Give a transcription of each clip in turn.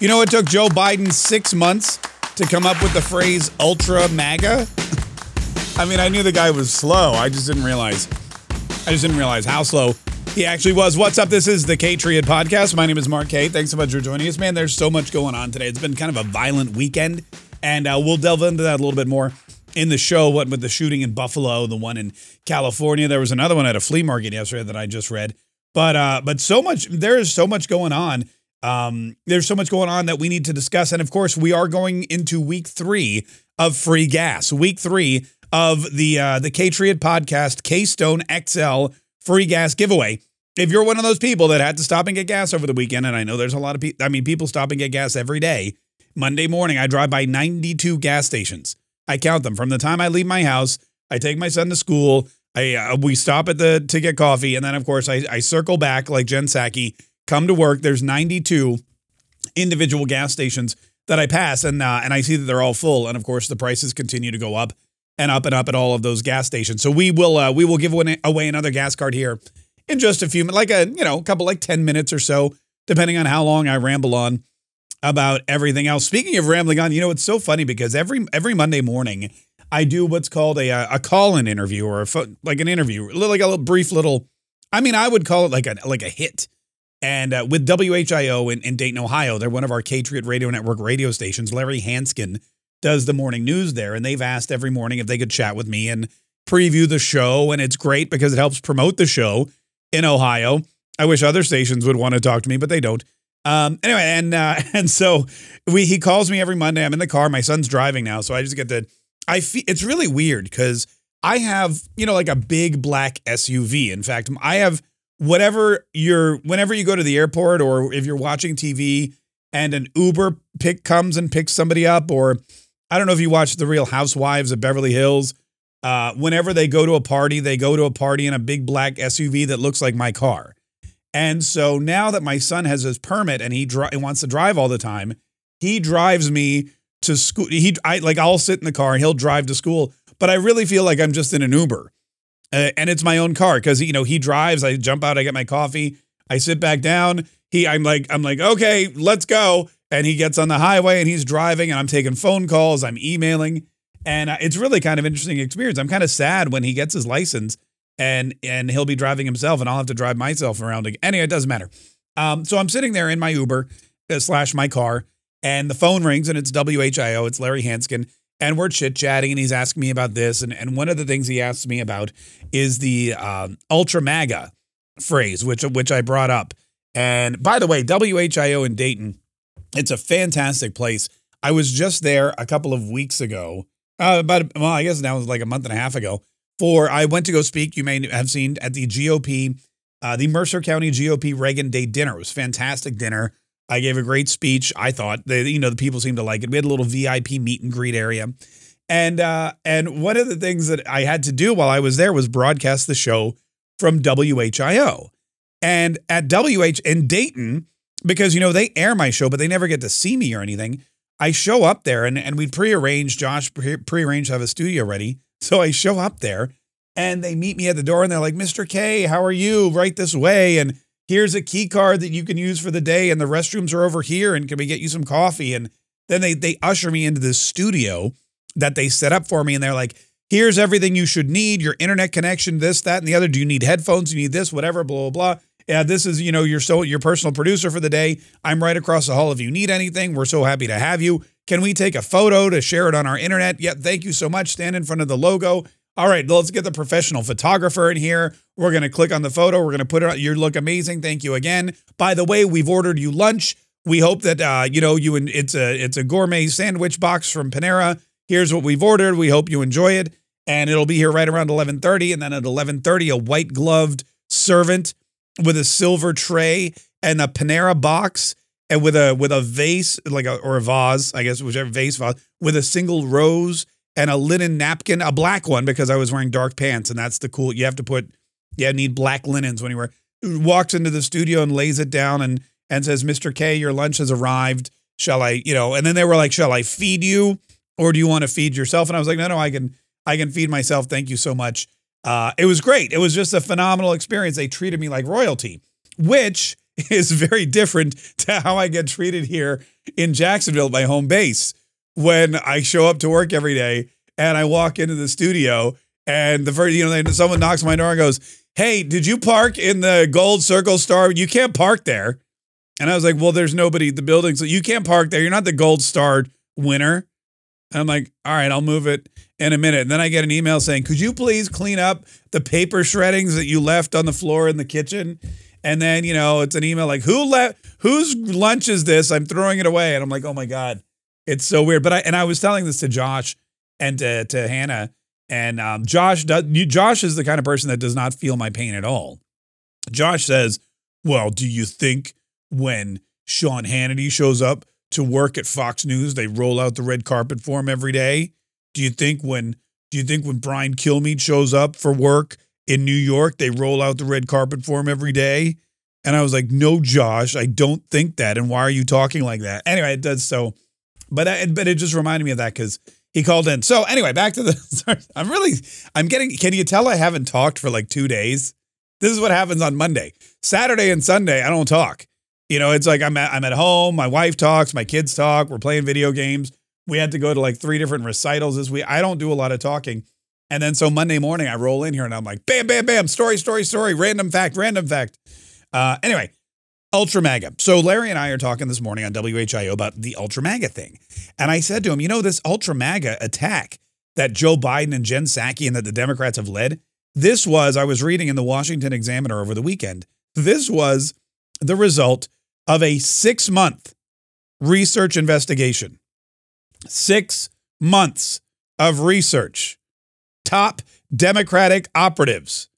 You know, it took Joe Biden six months to come up with the phrase ultra MAGA. I mean, I knew the guy was slow. I just didn't realize. I just didn't realize how slow he actually was. What's up? This is the K Triad podcast. My name is Mark Kaye. Thanks so much for joining us, man. There's so much going on today. It's been kind of a violent weekend, and uh, we'll delve into that a little bit more in the show. What with the shooting in Buffalo, the one in California, there was another one at a flea market yesterday that I just read. But uh, but so much there is so much going on. Um, there's so much going on that we need to discuss, and of course, we are going into week three of free gas. Week three of the uh, the Triad podcast Keystone XL free gas giveaway. If you're one of those people that had to stop and get gas over the weekend, and I know there's a lot of people, I mean, people stop and get gas every day. Monday morning, I drive by 92 gas stations. I count them from the time I leave my house. I take my son to school. I uh, we stop at the to get coffee, and then of course I, I circle back like Jen Psaki, come to work. There's 92 individual gas stations that I pass, and uh, and I see that they're all full, and of course the prices continue to go up and up and up at all of those gas stations. So we will uh, we will give away another gas card here in just a few minutes, like a you know a couple like 10 minutes or so, depending on how long I ramble on about everything else. Speaking of rambling on, you know it's so funny because every every Monday morning I do what's called a a call-in interview or a like an interview, like a little brief little. I mean, I would call it like a like a hit. And uh, with WHIO in, in Dayton, Ohio, they're one of our Patriot Radio Network radio stations. Larry Hansgen does the morning news there, and they've asked every morning if they could chat with me and preview the show. And it's great because it helps promote the show in Ohio. I wish other stations would want to talk to me, but they don't. Um, anyway, and uh, and so we he calls me every Monday. I'm in the car. My son's driving now, so I just get to. I feel it's really weird because I have you know like a big black SUV. In fact, I have whatever you're whenever you go to the airport or if you're watching TV and an Uber pick comes and picks somebody up, or I don't know if you watch the Real Housewives of Beverly Hills. Uh, whenever they go to a party, they go to a party in a big black SUV that looks like my car. And so now that my son has his permit and he dri- wants to drive all the time, he drives me to school. He I like I'll sit in the car and he'll drive to school, but I really feel like I'm just in an Uber. Uh, and it's my own car because you know he drives. I jump out, I get my coffee, I sit back down. He, I'm like, I'm like, okay, let's go. And he gets on the highway and he's driving, and I'm taking phone calls, I'm emailing, and uh, it's really kind of interesting experience. I'm kind of sad when he gets his license and and he'll be driving himself, and I'll have to drive myself around. Again. Anyway, it doesn't matter. Um, so I'm sitting there in my Uber uh, slash my car, and the phone rings, and it's WHIO. It's Larry Hansgen, and we're chit chatting, and he's asking me about this, and and one of the things he asked me about is the um, ultra MAGA phrase, which which I brought up. And by the way, WHIO in Dayton, it's a fantastic place. I was just there a couple of weeks ago, uh, about well, I guess now was like a month and a half ago. For I went to go speak. You may have seen at the GOP, uh, the Mercer County GOP Reagan Day dinner. It was fantastic dinner. I gave a great speech. I thought they, you know, the people seemed to like it. We had a little VIP meet and greet area. And uh, and one of the things that I had to do while I was there was broadcast the show from WHIO. And at WH in Dayton, because you know they air my show, but they never get to see me or anything. I show up there and, and we prearranged, Josh prearranged to have a studio ready. So I show up there and they meet me at the door and they're like, Mr. Kaye, how are you? Right this way. And here's a key card that you can use for the day. And the restrooms are over here. And can we get you some coffee? And then they they usher me into this studio that they set up for me. And they're like, here's everything you should need, your internet connection, this, that, and the other. Do you need headphones? You need this, whatever, blah, blah, blah yeah, this is, you know, your so your personal producer for the day. I'm right across the hall. If you need anything, we're so happy to have you. Can we take a photo to share it on our internet? Yeah, thank you so much. Stand in front of the logo. All right, let's get the professional photographer in here. We're going to click on the photo. We're going to put it on. You look amazing. Thank you again. By the way, we've ordered you lunch. We hope that uh, you know you and it's a it's a gourmet sandwich box from Panera. Here's what we've ordered. We hope you enjoy it. And it'll be here right around 11:30 and then at 11:30 a white gloved servant with a silver tray and a Panera box and with a with a vase like a or a vase, I guess whichever vase vase with a single rose and a linen napkin, a black one because I was wearing dark pants and that's the cool. You have to put yeah, need black linens when you wear. Walks into the studio and lays it down and and says, "Mr. Kaye, your lunch has arrived. Shall I, you know?" And then they were like, "Shall I feed you or do you want to feed yourself?" And I was like, "No, no, I can I can feed myself. Thank you so much." Uh, it was great. It was just a phenomenal experience. They treated me like royalty, which is very different to how I get treated here in Jacksonville, my home base, when I show up to work every day and I walk into the studio and the first, you know, someone knocks my door and goes, Hey, did you park in the Gold Circle Star? You can't park there. And I was like, Well, there's nobody at the building, so you can't park there. You're not the Gold Star winner. And I'm like, All right, I'll move it in a minute. And then I get an email saying, Could you please clean up the paper shreddings that you left on the floor in the kitchen? And then, you know, it's an email like, Who left whose lunch is this? I'm throwing it away. And I'm like, oh my God. It's so weird. But I and I was telling this to Josh and to, to Hannah. And um, Josh does Josh is the kind of person that does not feel my pain at all. Josh says, Well, do you think when Sean Hannity shows up to work at Fox News, they roll out the red carpet for him every day? Do you think when do you think when Brian Kilmeade shows up for work in New York, they roll out the red carpet for him every day? And I was like, no, Josh, I don't think that. And why are you talking like that? Anyway, it does so. But I, but it just reminded me of that because he called in. So anyway, back to the. Sorry, I'm really I'm getting. Can you tell I haven't talked for like two days? This is what happens on Monday, Saturday, and Sunday. I don't talk. You know, it's like I'm at I'm at home. My wife talks. My kids talk. We're playing video games. We had to go to like three different recitals this week. I don't do a lot of talking. And then so Monday morning, I roll in here and I'm like, bam, bam, bam, story, story, story, random fact, random fact. Uh, anyway, Ultra MAGA. So Larry and I are talking this morning on WHIO about the Ultra MAGA thing. And I said to him, you know, this Ultra MAGA attack that Joe Biden and Jen Psaki and that the Democrats have led, this was, I was reading in the Washington Examiner over the weekend, this was the result of a six month research investigation. Six months of research. Top Democratic operatives.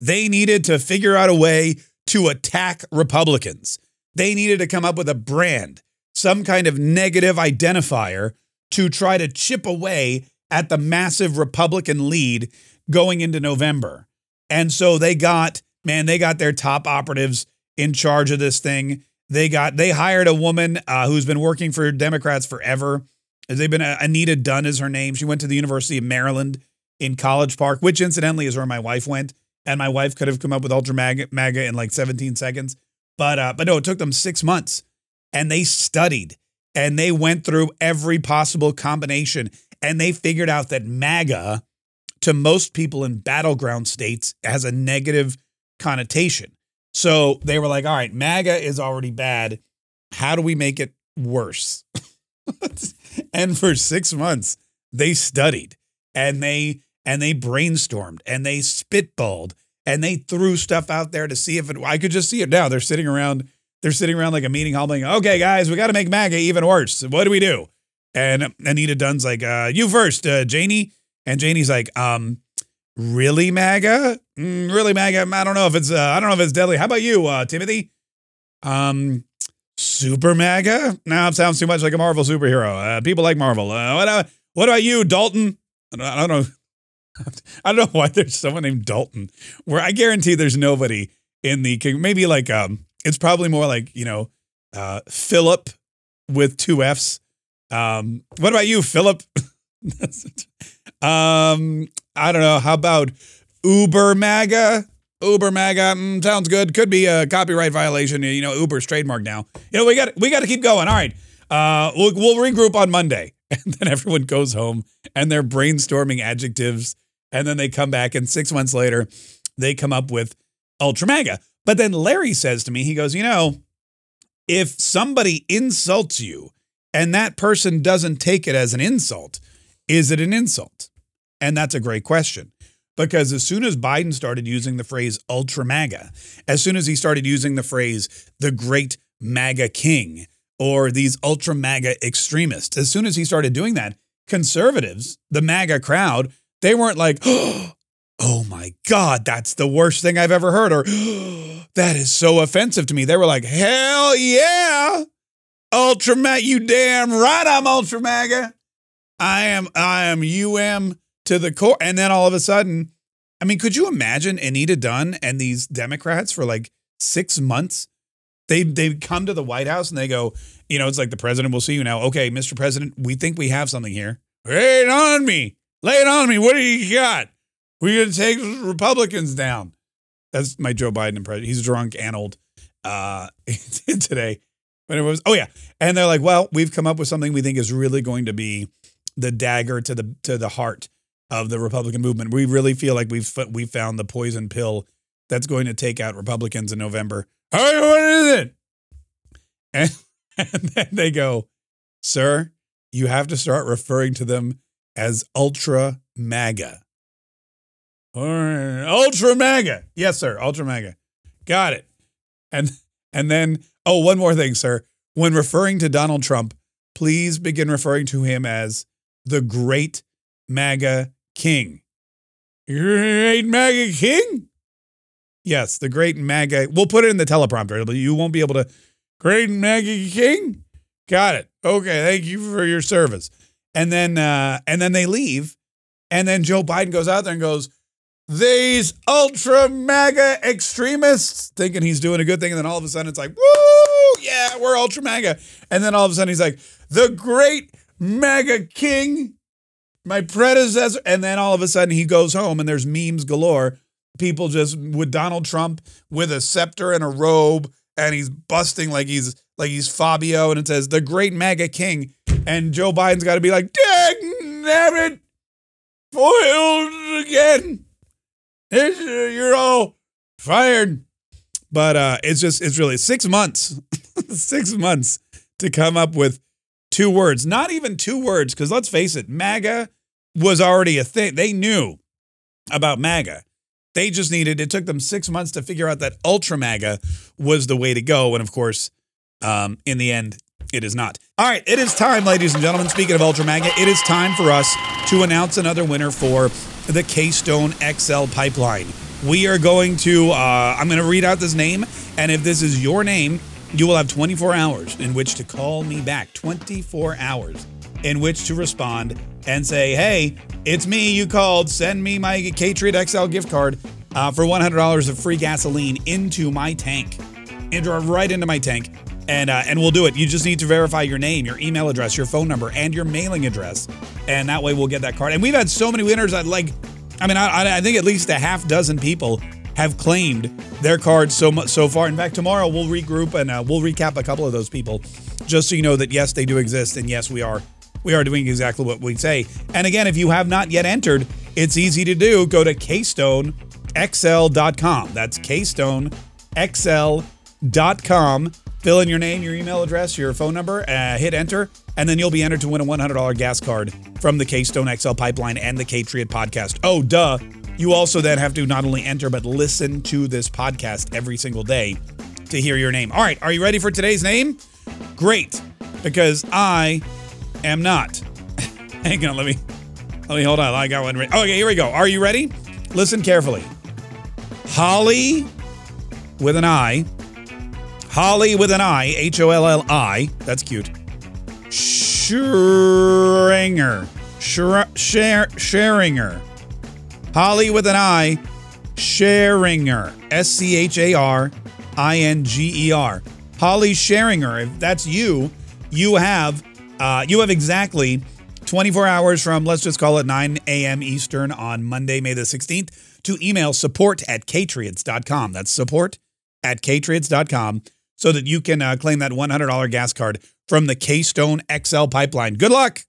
They needed to figure out a way to attack Republicans. They needed to come up with a brand, some kind of negative identifier to try to chip away at the massive Republican lead going into November. And so they got, man, they got their top operatives in charge of this thing. They got, they hired a woman uh, who's been working for Democrats forever. They've been, uh, Anita Dunn is her name. She went to the University of Maryland in College Park, which incidentally is where my wife went and my wife could have come up with Ultra MAGA, MAGA in like 17 seconds. But uh, but no, it took them six months, and they studied and they went through every possible combination, and they figured out that MAGA, to most people in battleground states, has a negative connotation. So they were like, "All right, MAGA is already bad. How do we make it worse?" and for six months, they studied and they and they brainstormed and they spitballed and they threw stuff out there to see if it. I could just see it now. They're sitting around. They're sitting around like a meeting hall, being, okay, guys, we got to make MAGA even worse. What do we do? And Anita Dunn's like, uh, you first, uh, Janie. And Janie's like, um, really MAGA? Mm, really MAGA? I don't know if it's. Uh, I don't know if it's deadly. How about you, uh, Timothy? Um, super MAGA? No, it sounds too much like a Marvel superhero. Uh, people like Marvel. Uh, what, uh, what about you, Dalton? I don't know. I don't know why there's someone named Dalton. Where I guarantee there's nobody in the maybe like um it's probably more like you know uh Philip with two F's. Um, what about you, Philip? um, I don't know. How about Uber MAGA? Uber MAGA mm, sounds good. Could be a copyright violation. You know, Uber's trademark now. You know, we got we got to keep going. All right. Uh, we'll we'll regroup on Monday, and then everyone goes home and they're brainstorming adjectives and then they come back, and six months later, they come up with Ultra MAGA. But then Larry says to me, he goes, You know, if somebody insults you and that person doesn't take it as an insult, is it an insult? And that's a great question. Because as soon as Biden started using the phrase ultra MAGA, as soon as he started using the phrase the great MAGA king or these ultra MAGA extremists, as soon as he started doing that, conservatives, the MAGA crowd, they weren't like, oh my God, that's the worst thing I've ever heard, or that is so offensive to me. They were like, hell yeah, Ultra MAGA, you damn right I'm Ultra MAGA. I am, I am UM to the core. And then all of a sudden, I mean, could you imagine Anita Dunn and these Democrats for like six months? They they come to the White House and they go, you know, it's like the president will see you now. Okay, Mr. President, we think we have something here. Wait on me. Lay it on me. What do you got? We're going to take Republicans down. That's my Joe Biden impression. He's drunk and old. uh, today. When it was, oh yeah, and they're like, well, we've come up with something we think is really going to be the dagger to the to the heart of the Republican movement. We really feel like we've we found the poison pill that's going to take out Republicans in November. All right, what is it? And, and then they go, sir, you have to start referring to them as ultra MAGA. Ultra MAGA. Yes, sir. Ultra MAGA. Got it. And and then, oh, one more thing, sir. When referring to Donald Trump, please begin referring to him as the great MAGA king. Great MAGA king? Yes, the great MAGA. We'll put it in the teleprompter, but you won't be able to. Great MAGA king? Got it. Okay, thank you for your service. And then uh, and then they leave. And then Joe Biden goes out there and goes, these ultra MAGA extremists, thinking he's doing a good thing. And then all of a sudden it's like, woo, yeah, we're ultra MAGA. And then all of a sudden he's like, the great MAGA king, my predecessor. And then all of a sudden he goes home and there's memes galore. People just with Donald Trump with a scepter and a robe, and he's busting like he's like he's Fabio, and it says the great MAGA king. And Joe Biden's got to be like, dang, damn it, foiled again. It's, uh, you're all fired. But uh, it's just, it's really six months, six months to come up with two words. Not even two words, because let's face it, MAGA was already a thing. They knew about MAGA. They just needed, it took them six months to figure out that Ultra MAGA was the way to go. And of course, um, in the end, it is not. All right, it is time, ladies and gentlemen. Speaking of Ultra MAGA, it is time for us to announce another winner for the Keystone XL pipeline. We are going to, uh, I'm going to read out this name, and if this is your name, you will have 24 hours in which to call me back. 24 hours in which to respond and say, hey, it's me, you called, send me my K-Treat XL gift card uh, for $100 of free gasoline into my tank, into, right into my tank and uh, and we'll do it. You just need to verify your name, your email address, your phone number, and your mailing address, and that way we'll get that card. And we've had so many winners. That like, I mean, I, I think at least a half dozen people have claimed their cards so much so far. In fact, tomorrow we'll regroup and uh, we'll recap a couple of those people, just so you know that yes, they do exist, and yes, we are we are doing exactly what we say. And again, if you have not yet entered, it's easy to do. Go to KStoneXL.com. That's KStoneXL.com Fill in your name, your email address, your phone number, uh, hit enter, and then you'll be entered to win a $100 gas card from the Keystone XL pipeline and the K-Triad podcast. Oh, duh. You also then have to not only enter, but listen to this podcast every single day to hear your name. All right, are you ready for today's name? Great, because I am not. Hang on, let me let me hold on. I got one ready. Okay, here we go. Are you ready? Listen carefully. Holly with an I Holly with an I, H O L L I. That's cute. Scharinger. Scharinger. Holly with an I, Scharinger. S C H A R I N G E R. Holly Scharinger. If that's you, you have uh, you have exactly 24 hours from let's just call it 9 a.m. Eastern on Monday, May the 16th, to email support at katriots.com. That's support at katriots.com so that you can uh, claim that $100 gas card from the Keystone XL pipeline. Good luck.